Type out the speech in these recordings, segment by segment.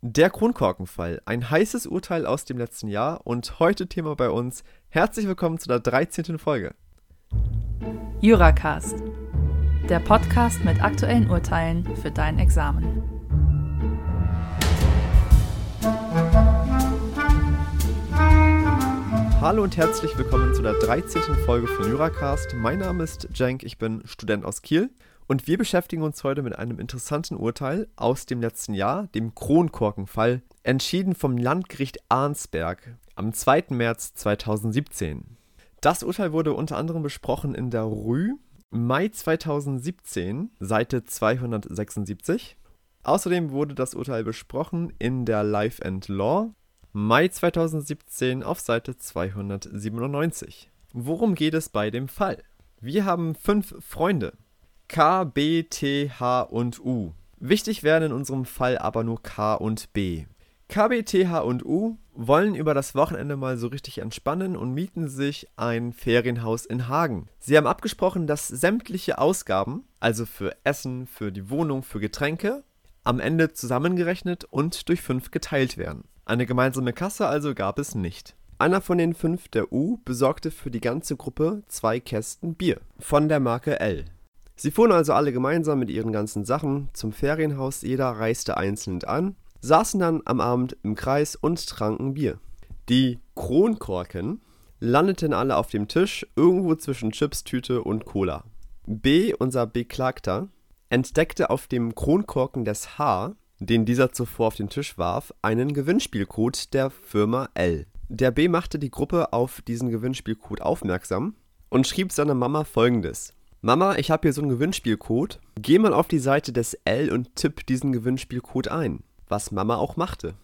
Der Kronkorkenfall, ein heißes Urteil aus dem letzten Jahr und heute Thema bei uns. Herzlich willkommen zu der 13. Folge. Juracast, der Podcast mit aktuellen Urteilen für dein Examen. Hallo und herzlich willkommen zu der 13. Folge von Juracast. Mein Name ist Cenk, ich bin Student aus Kiel und wir beschäftigen uns heute mit einem interessanten Urteil aus dem letzten Jahr, dem Kronkorkenfall, entschieden vom Landgericht Arnsberg am 2. März 2017. Das Urteil wurde unter anderem besprochen in der Rü Mai 2017, Seite 276. Außerdem wurde das Urteil besprochen in der Life and Law Mai 2017 auf Seite 297. Worum geht es bei dem Fall? Wir haben fünf Freunde. K, B, T, H und U. Wichtig werden in unserem Fall aber nur K und B. K, B, T, H und U wollen über das Wochenende mal so richtig entspannen und mieten sich ein Ferienhaus in Hagen. Sie haben abgesprochen, dass sämtliche Ausgaben, also für Essen, für die Wohnung, für Getränke, am Ende zusammengerechnet und durch fünf geteilt werden. Eine gemeinsame Kasse also gab es nicht. Einer von den fünf, der U, besorgte für die ganze Gruppe zwei Kästen Bier von der Marke L. Sie fuhren also alle gemeinsam mit ihren ganzen Sachen zum Ferienhaus, jeder reiste einzeln an, saßen dann am Abend im Kreis und tranken Bier. Die Kronkorken landeten alle auf dem Tisch, irgendwo zwischen Chipstüte und Cola. B, unser Beklagter, entdeckte auf dem Kronkorken des H den dieser zuvor auf den Tisch warf, einen Gewinnspielcode der Firma L. Der B machte die Gruppe auf diesen Gewinnspielcode aufmerksam und schrieb seiner Mama folgendes. Mama, ich habe hier so einen Gewinnspielcode. Geh mal auf die Seite des L und tipp diesen Gewinnspielcode ein. Was Mama auch machte.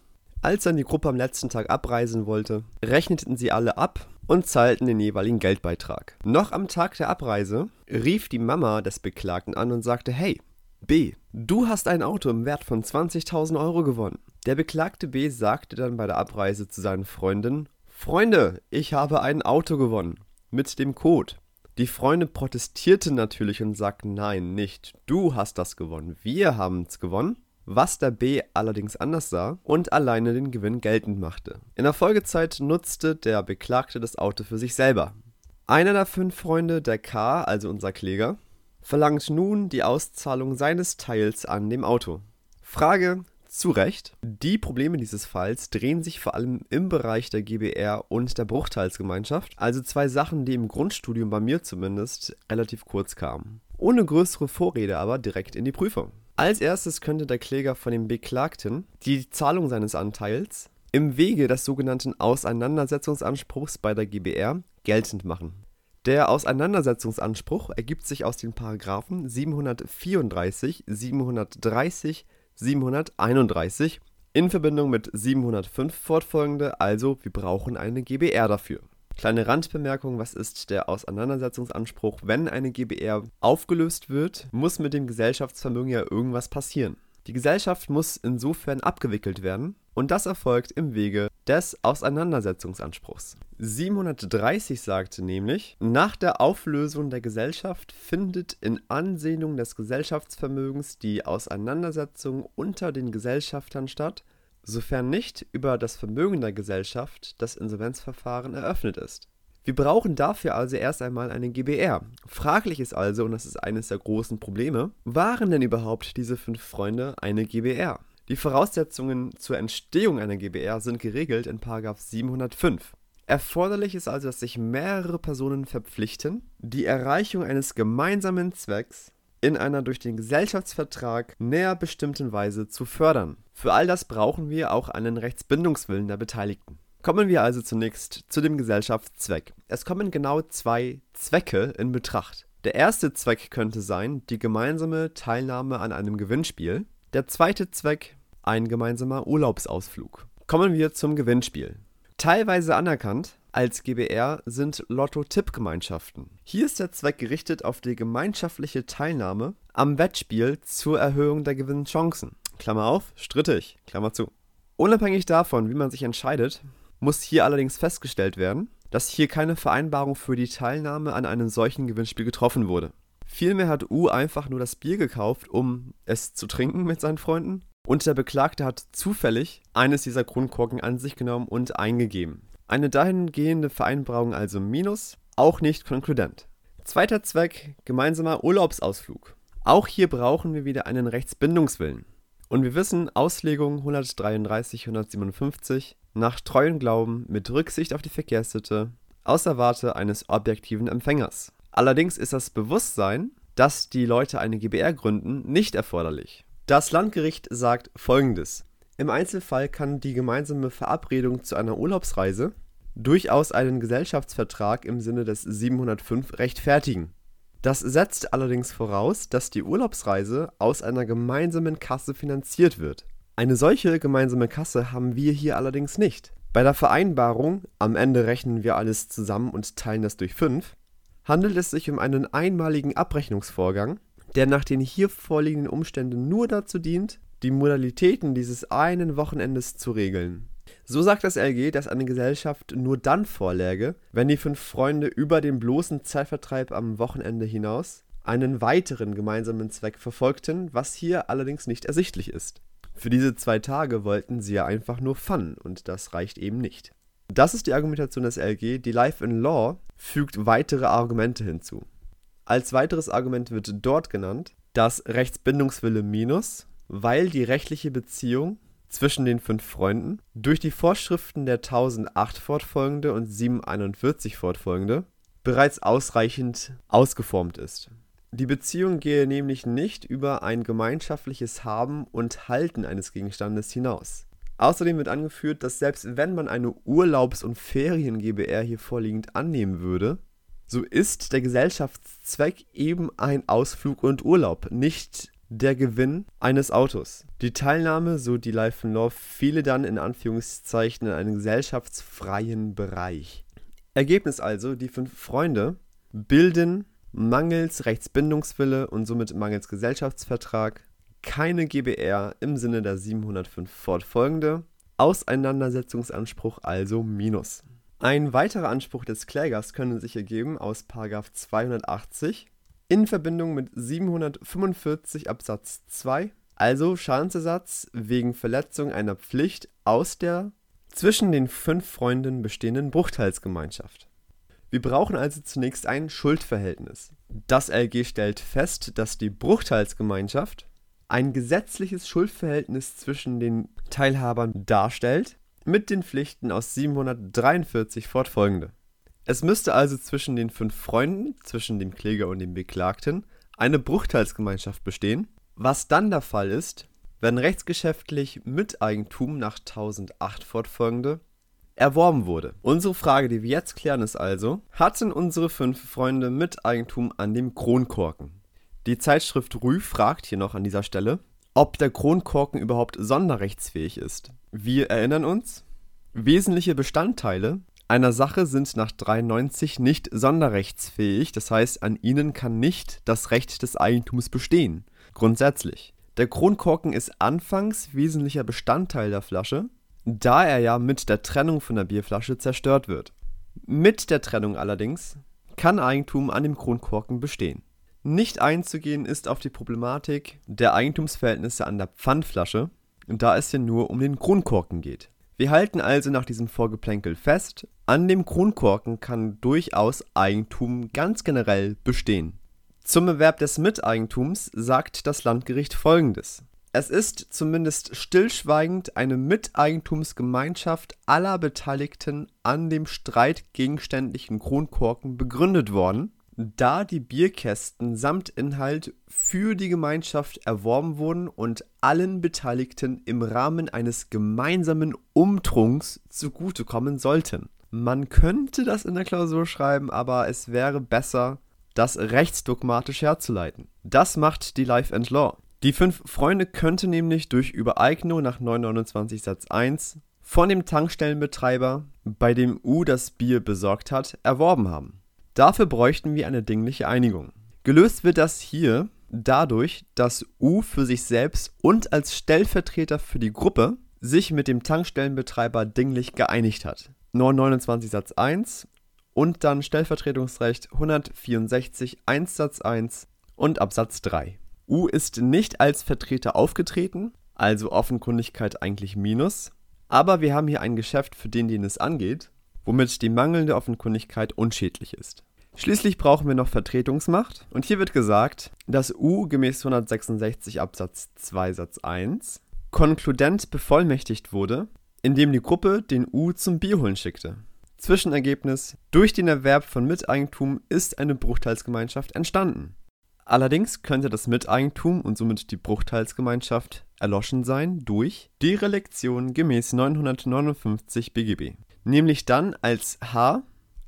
Als dann die Gruppe am letzten Tag abreisen wollte, rechneten sie alle ab und zahlten den jeweiligen Geldbeitrag. Noch am Tag der Abreise rief die Mama des Beklagten an und sagte, hey, B. Du hast ein Auto im Wert von 20.000 Euro gewonnen. Der beklagte B sagte dann bei der Abreise zu seinen Freunden: Freunde, ich habe ein Auto gewonnen. Mit dem Code. Die Freunde protestierten natürlich und sagten: Nein, nicht. Du hast das gewonnen. Wir haben es gewonnen. Was der B allerdings anders sah und alleine den Gewinn geltend machte. In der Folgezeit nutzte der Beklagte das Auto für sich selber. Einer der fünf Freunde, der K, also unser Kläger, verlangt nun die Auszahlung seines Teils an dem Auto. Frage zu Recht. Die Probleme dieses Falls drehen sich vor allem im Bereich der GBR und der Bruchteilsgemeinschaft, also zwei Sachen, die im Grundstudium bei mir zumindest relativ kurz kamen. Ohne größere Vorrede aber direkt in die Prüfung. Als erstes könnte der Kläger von dem Beklagten die Zahlung seines Anteils im Wege des sogenannten Auseinandersetzungsanspruchs bei der GBR geltend machen. Der Auseinandersetzungsanspruch ergibt sich aus den Paragraphen 734, 730, 731 in Verbindung mit 705 fortfolgende, also wir brauchen eine GBR dafür. Kleine Randbemerkung, was ist der Auseinandersetzungsanspruch? Wenn eine GBR aufgelöst wird, muss mit dem Gesellschaftsvermögen ja irgendwas passieren. Die Gesellschaft muss insofern abgewickelt werden und das erfolgt im Wege des Auseinandersetzungsanspruchs. 730 sagte nämlich, nach der Auflösung der Gesellschaft findet in Ansehnung des Gesellschaftsvermögens die Auseinandersetzung unter den Gesellschaftern statt, sofern nicht über das Vermögen der Gesellschaft das Insolvenzverfahren eröffnet ist. Wir brauchen dafür also erst einmal eine GBR. Fraglich ist also, und das ist eines der großen Probleme, waren denn überhaupt diese fünf Freunde eine GBR? Die Voraussetzungen zur Entstehung einer GBR sind geregelt in 705. Erforderlich ist also, dass sich mehrere Personen verpflichten, die Erreichung eines gemeinsamen Zwecks in einer durch den Gesellschaftsvertrag näher bestimmten Weise zu fördern. Für all das brauchen wir auch einen Rechtsbindungswillen der Beteiligten. Kommen wir also zunächst zu dem Gesellschaftszweck. Es kommen genau zwei Zwecke in Betracht. Der erste Zweck könnte sein die gemeinsame Teilnahme an einem Gewinnspiel. Der zweite Zweck ein gemeinsamer Urlaubsausflug. Kommen wir zum Gewinnspiel. Teilweise anerkannt als GBR sind Lotto-Tipp-Gemeinschaften. Hier ist der Zweck gerichtet auf die gemeinschaftliche Teilnahme am Wettspiel zur Erhöhung der Gewinnchancen. Klammer auf, strittig, Klammer zu. Unabhängig davon, wie man sich entscheidet, muss hier allerdings festgestellt werden, dass hier keine Vereinbarung für die Teilnahme an einem solchen Gewinnspiel getroffen wurde. Vielmehr hat U einfach nur das Bier gekauft, um es zu trinken mit seinen Freunden und der Beklagte hat zufällig eines dieser Kronkorken an sich genommen und eingegeben. Eine dahingehende Vereinbarung also minus, auch nicht konkludent. Zweiter Zweck, gemeinsamer Urlaubsausflug. Auch hier brauchen wir wieder einen Rechtsbindungswillen. Und wir wissen, Auslegung 133, 157, nach treuen Glauben mit Rücksicht auf die Verkehrssitte, außer Warte eines objektiven Empfängers. Allerdings ist das Bewusstsein, dass die Leute eine GBR gründen, nicht erforderlich. Das Landgericht sagt folgendes. Im Einzelfall kann die gemeinsame Verabredung zu einer Urlaubsreise durchaus einen Gesellschaftsvertrag im Sinne des 705 rechtfertigen. Das setzt allerdings voraus, dass die Urlaubsreise aus einer gemeinsamen Kasse finanziert wird. Eine solche gemeinsame Kasse haben wir hier allerdings nicht. Bei der Vereinbarung, am Ende rechnen wir alles zusammen und teilen das durch 5, handelt es sich um einen einmaligen Abrechnungsvorgang, der nach den hier vorliegenden Umständen nur dazu dient, die Modalitäten dieses einen Wochenendes zu regeln. So sagt das LG, dass eine Gesellschaft nur dann vorläge, wenn die fünf Freunde über den bloßen Zeitvertreib am Wochenende hinaus einen weiteren gemeinsamen Zweck verfolgten, was hier allerdings nicht ersichtlich ist. Für diese zwei Tage wollten sie ja einfach nur Fun und das reicht eben nicht. Das ist die Argumentation des LG. Die Life in Law fügt weitere Argumente hinzu. Als weiteres Argument wird dort genannt das Rechtsbindungswille minus, weil die rechtliche Beziehung zwischen den fünf Freunden durch die Vorschriften der 1008 fortfolgende und 741 fortfolgende bereits ausreichend ausgeformt ist. Die Beziehung gehe nämlich nicht über ein gemeinschaftliches Haben und Halten eines Gegenstandes hinaus. Außerdem wird angeführt, dass selbst wenn man eine Urlaubs- und Ferien-GBR hier vorliegend annehmen würde, so ist der Gesellschaftszweck eben ein Ausflug und Urlaub, nicht der Gewinn eines Autos. Die Teilnahme, so die Life in Love, fiele dann in Anführungszeichen in einen gesellschaftsfreien Bereich. Ergebnis also, die fünf Freunde bilden mangels Rechtsbindungswille und somit mangels Gesellschaftsvertrag keine GBR im Sinne der 705 fortfolgende, Auseinandersetzungsanspruch also minus. Ein weiterer Anspruch des Klägers könne sich ergeben aus 280 in Verbindung mit 745 Absatz 2, also Schadensersatz wegen Verletzung einer Pflicht aus der zwischen den fünf Freunden bestehenden Bruchteilsgemeinschaft. Wir brauchen also zunächst ein Schuldverhältnis. Das LG stellt fest, dass die Bruchteilsgemeinschaft ein gesetzliches Schuldverhältnis zwischen den Teilhabern darstellt, mit den Pflichten aus 743 fortfolgende. Es müsste also zwischen den fünf Freunden, zwischen dem Kläger und dem Beklagten, eine Bruchteilsgemeinschaft bestehen, was dann der Fall ist, wenn rechtsgeschäftlich Miteigentum nach 1008 fortfolgende erworben wurde. Unsere Frage, die wir jetzt klären, ist also, hatten unsere fünf Freunde Miteigentum an dem Kronkorken? Die Zeitschrift Rü fragt hier noch an dieser Stelle, ob der Kronkorken überhaupt sonderrechtsfähig ist. Wir erinnern uns, wesentliche Bestandteile einer Sache sind nach 93 nicht sonderrechtsfähig, das heißt, an ihnen kann nicht das Recht des Eigentums bestehen. Grundsätzlich. Der Kronkorken ist anfangs wesentlicher Bestandteil der Flasche, da er ja mit der Trennung von der Bierflasche zerstört wird. Mit der Trennung allerdings kann Eigentum an dem Kronkorken bestehen. Nicht einzugehen ist auf die Problematik der Eigentumsverhältnisse an der Pfandflasche, da es ja nur um den Kronkorken geht. Wir halten also nach diesem Vorgeplänkel fest, an dem Kronkorken kann durchaus Eigentum ganz generell bestehen. Zum Erwerb des Miteigentums sagt das Landgericht folgendes. Es ist zumindest stillschweigend eine Miteigentumsgemeinschaft aller Beteiligten an dem streitgegenständlichen Kronkorken begründet worden, da die Bierkästen samt Inhalt für die Gemeinschaft erworben wurden und allen Beteiligten im Rahmen eines gemeinsamen Umtrunks zugutekommen sollten. Man könnte das in der Klausur schreiben, aber es wäre besser, das rechtsdogmatisch herzuleiten. Das macht die Life and Law. Die fünf Freunde könnten nämlich durch Übereignung nach 929 Satz 1 von dem Tankstellenbetreiber, bei dem U das Bier besorgt hat, erworben haben. Dafür bräuchten wir eine dingliche Einigung. Gelöst wird das hier dadurch, dass U für sich selbst und als Stellvertreter für die Gruppe sich mit dem Tankstellenbetreiber dinglich geeinigt hat. 929 Satz 1 und dann Stellvertretungsrecht 164 1 Satz 1 und Absatz 3. U ist nicht als Vertreter aufgetreten, also Offenkundigkeit eigentlich Minus. Aber wir haben hier ein Geschäft, für den, den es angeht, womit die mangelnde Offenkundigkeit unschädlich ist. Schließlich brauchen wir noch Vertretungsmacht und hier wird gesagt, dass U gemäß 166 Absatz 2 Satz 1 konkludent bevollmächtigt wurde, indem die Gruppe den U zum Bierholen schickte. Zwischenergebnis: Durch den Erwerb von Miteigentum ist eine Bruchteilsgemeinschaft entstanden. Allerdings könnte das Miteigentum und somit die Bruchteilsgemeinschaft erloschen sein durch Derelektion gemäß 959 BGB, nämlich dann, als H,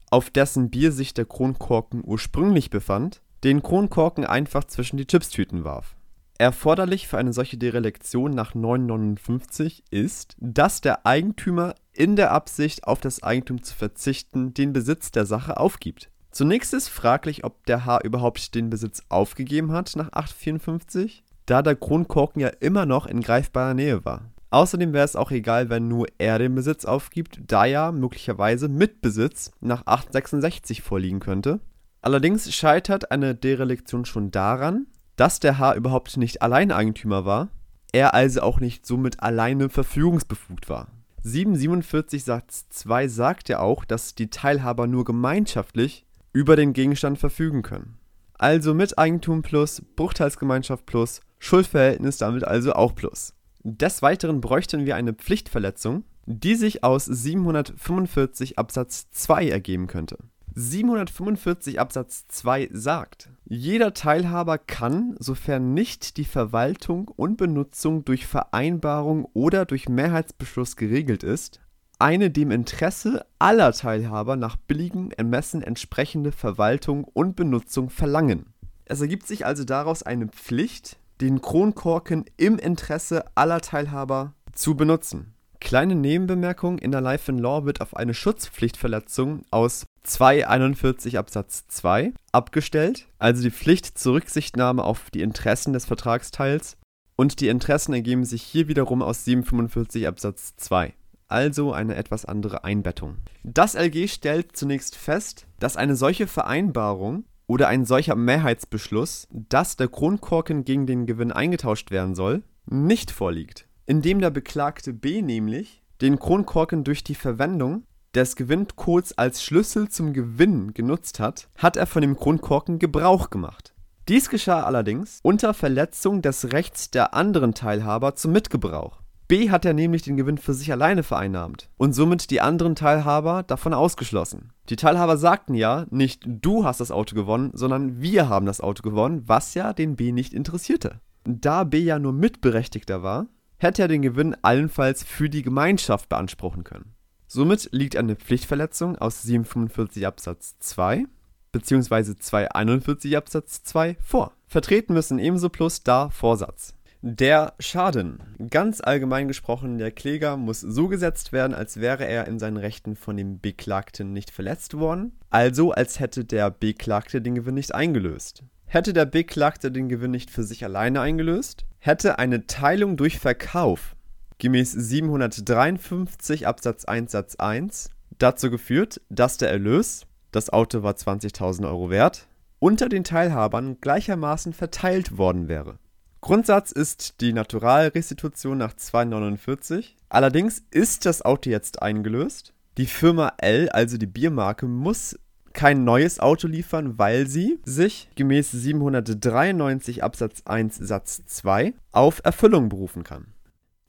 auf dessen Bier sich der Kronkorken ursprünglich befand, den Kronkorken einfach zwischen die Chipstüten warf. Erforderlich für eine solche Derelektion nach 959 ist, dass der Eigentümer in der Absicht, auf das Eigentum zu verzichten, den Besitz der Sache aufgibt. Zunächst ist fraglich, ob der H überhaupt den Besitz aufgegeben hat nach 854, da der Kronkorken ja immer noch in greifbarer Nähe war. Außerdem wäre es auch egal, wenn nur er den Besitz aufgibt, da ja möglicherweise Mitbesitz nach 866 vorliegen könnte. Allerdings scheitert eine Derelektion schon daran, dass der H überhaupt nicht Alleineigentümer war, er also auch nicht somit alleine verfügungsbefugt war. 747 Satz 2 sagt ja auch, dass die Teilhaber nur gemeinschaftlich über den Gegenstand verfügen können. Also Miteigentum plus, Bruchteilsgemeinschaft plus, Schuldverhältnis damit also auch plus. Des Weiteren bräuchten wir eine Pflichtverletzung, die sich aus 745 Absatz 2 ergeben könnte. 745 Absatz 2 sagt, jeder Teilhaber kann, sofern nicht die Verwaltung und Benutzung durch Vereinbarung oder durch Mehrheitsbeschluss geregelt ist, eine dem Interesse aller Teilhaber nach billigem Ermessen entsprechende Verwaltung und Benutzung verlangen. Es ergibt sich also daraus eine Pflicht, den Kronkorken im Interesse aller Teilhaber zu benutzen. Kleine Nebenbemerkung: In der Life in Law wird auf eine Schutzpflichtverletzung aus 241 Absatz 2 abgestellt, also die Pflicht zur Rücksichtnahme auf die Interessen des Vertragsteils, und die Interessen ergeben sich hier wiederum aus 745 Absatz 2 also eine etwas andere Einbettung. Das LG stellt zunächst fest, dass eine solche Vereinbarung oder ein solcher Mehrheitsbeschluss, dass der Kronkorken gegen den Gewinn eingetauscht werden soll, nicht vorliegt indem der Beklagte B nämlich den Kronkorken durch die Verwendung des Gewinncodes als Schlüssel zum Gewinn genutzt hat, hat er von dem Kronkorken Gebrauch gemacht. Dies geschah allerdings unter Verletzung des Rechts der anderen Teilhaber zum Mitgebrauch. B hat er nämlich den Gewinn für sich alleine vereinnahmt und somit die anderen Teilhaber davon ausgeschlossen. Die Teilhaber sagten ja, nicht du hast das Auto gewonnen, sondern wir haben das Auto gewonnen, was ja den B nicht interessierte. Da B ja nur Mitberechtigter war, hätte er den Gewinn allenfalls für die Gemeinschaft beanspruchen können. Somit liegt eine Pflichtverletzung aus 745 Absatz 2 bzw. 241 Absatz 2 vor. Vertreten müssen ebenso plus da Vorsatz. Der Schaden. Ganz allgemein gesprochen, der Kläger muss so gesetzt werden, als wäre er in seinen Rechten von dem Beklagten nicht verletzt worden, also als hätte der Beklagte den Gewinn nicht eingelöst. Hätte der Beklagte den Gewinn nicht für sich alleine eingelöst, hätte eine Teilung durch Verkauf gemäß 753 Absatz 1 Satz 1 dazu geführt, dass der Erlös, das Auto war 20.000 Euro wert, unter den Teilhabern gleichermaßen verteilt worden wäre. Grundsatz ist die Naturalrestitution nach 249. Allerdings ist das Auto jetzt eingelöst. Die Firma L, also die Biermarke, muss kein neues Auto liefern, weil sie sich gemäß 793 Absatz 1 Satz 2 auf Erfüllung berufen kann.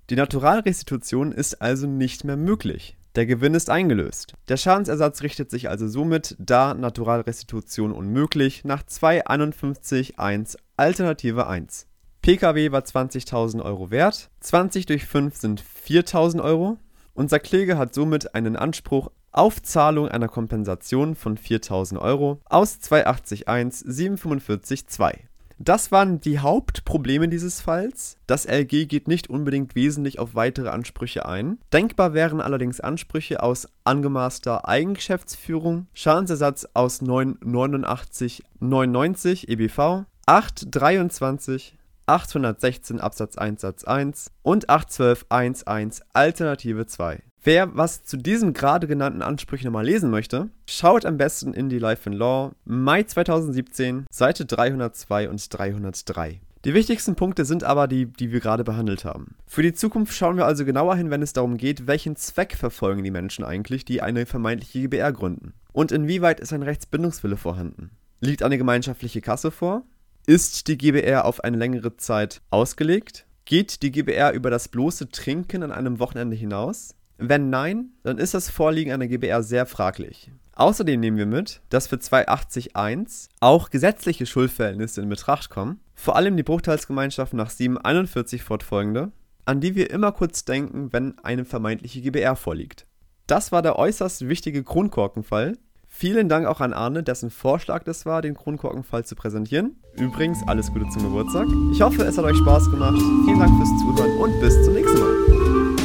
Die Naturalrestitution ist also nicht mehr möglich. Der Gewinn ist eingelöst. Der Schadensersatz richtet sich also somit, da Naturalrestitution unmöglich, nach 251.1 Alternative 1. PKW war 20.000 Euro wert, 20 durch 5 sind 4.000 Euro. Unser Kläger hat somit einen Anspruch auf Zahlung einer Kompensation von 4000 Euro aus 281 745 2. Das waren die Hauptprobleme dieses Falls. Das LG geht nicht unbedingt wesentlich auf weitere Ansprüche ein. Denkbar wären allerdings Ansprüche aus angemaßter Eigengeschäftsführung, Schadensersatz aus 989 99 EBV, 823 816 Absatz 1 Satz 1 und 812 11 Alternative 2. Wer was zu diesen gerade genannten Ansprüchen nochmal lesen möchte, schaut am besten in die Life in Law Mai 2017, Seite 302 und 303. Die wichtigsten Punkte sind aber die, die wir gerade behandelt haben. Für die Zukunft schauen wir also genauer hin, wenn es darum geht, welchen Zweck verfolgen die Menschen eigentlich, die eine vermeintliche GBR gründen. Und inwieweit ist ein Rechtsbindungswille vorhanden? Liegt eine gemeinschaftliche Kasse vor? Ist die GBR auf eine längere Zeit ausgelegt? Geht die GBR über das bloße Trinken an einem Wochenende hinaus? Wenn nein, dann ist das Vorliegen einer GBR sehr fraglich. Außerdem nehmen wir mit, dass für 280.1 auch gesetzliche Schuldverhältnisse in Betracht kommen, vor allem die Bruchteilsgemeinschaft nach 741 fortfolgende, an die wir immer kurz denken, wenn eine vermeintliche GBR vorliegt. Das war der äußerst wichtige Kronkorkenfall. Vielen Dank auch an Arne, dessen Vorschlag das war, den Kronkorkenfall zu präsentieren. Übrigens, alles Gute zum Geburtstag. Ich hoffe, es hat euch Spaß gemacht. Vielen Dank fürs Zuhören und bis zum nächsten Mal.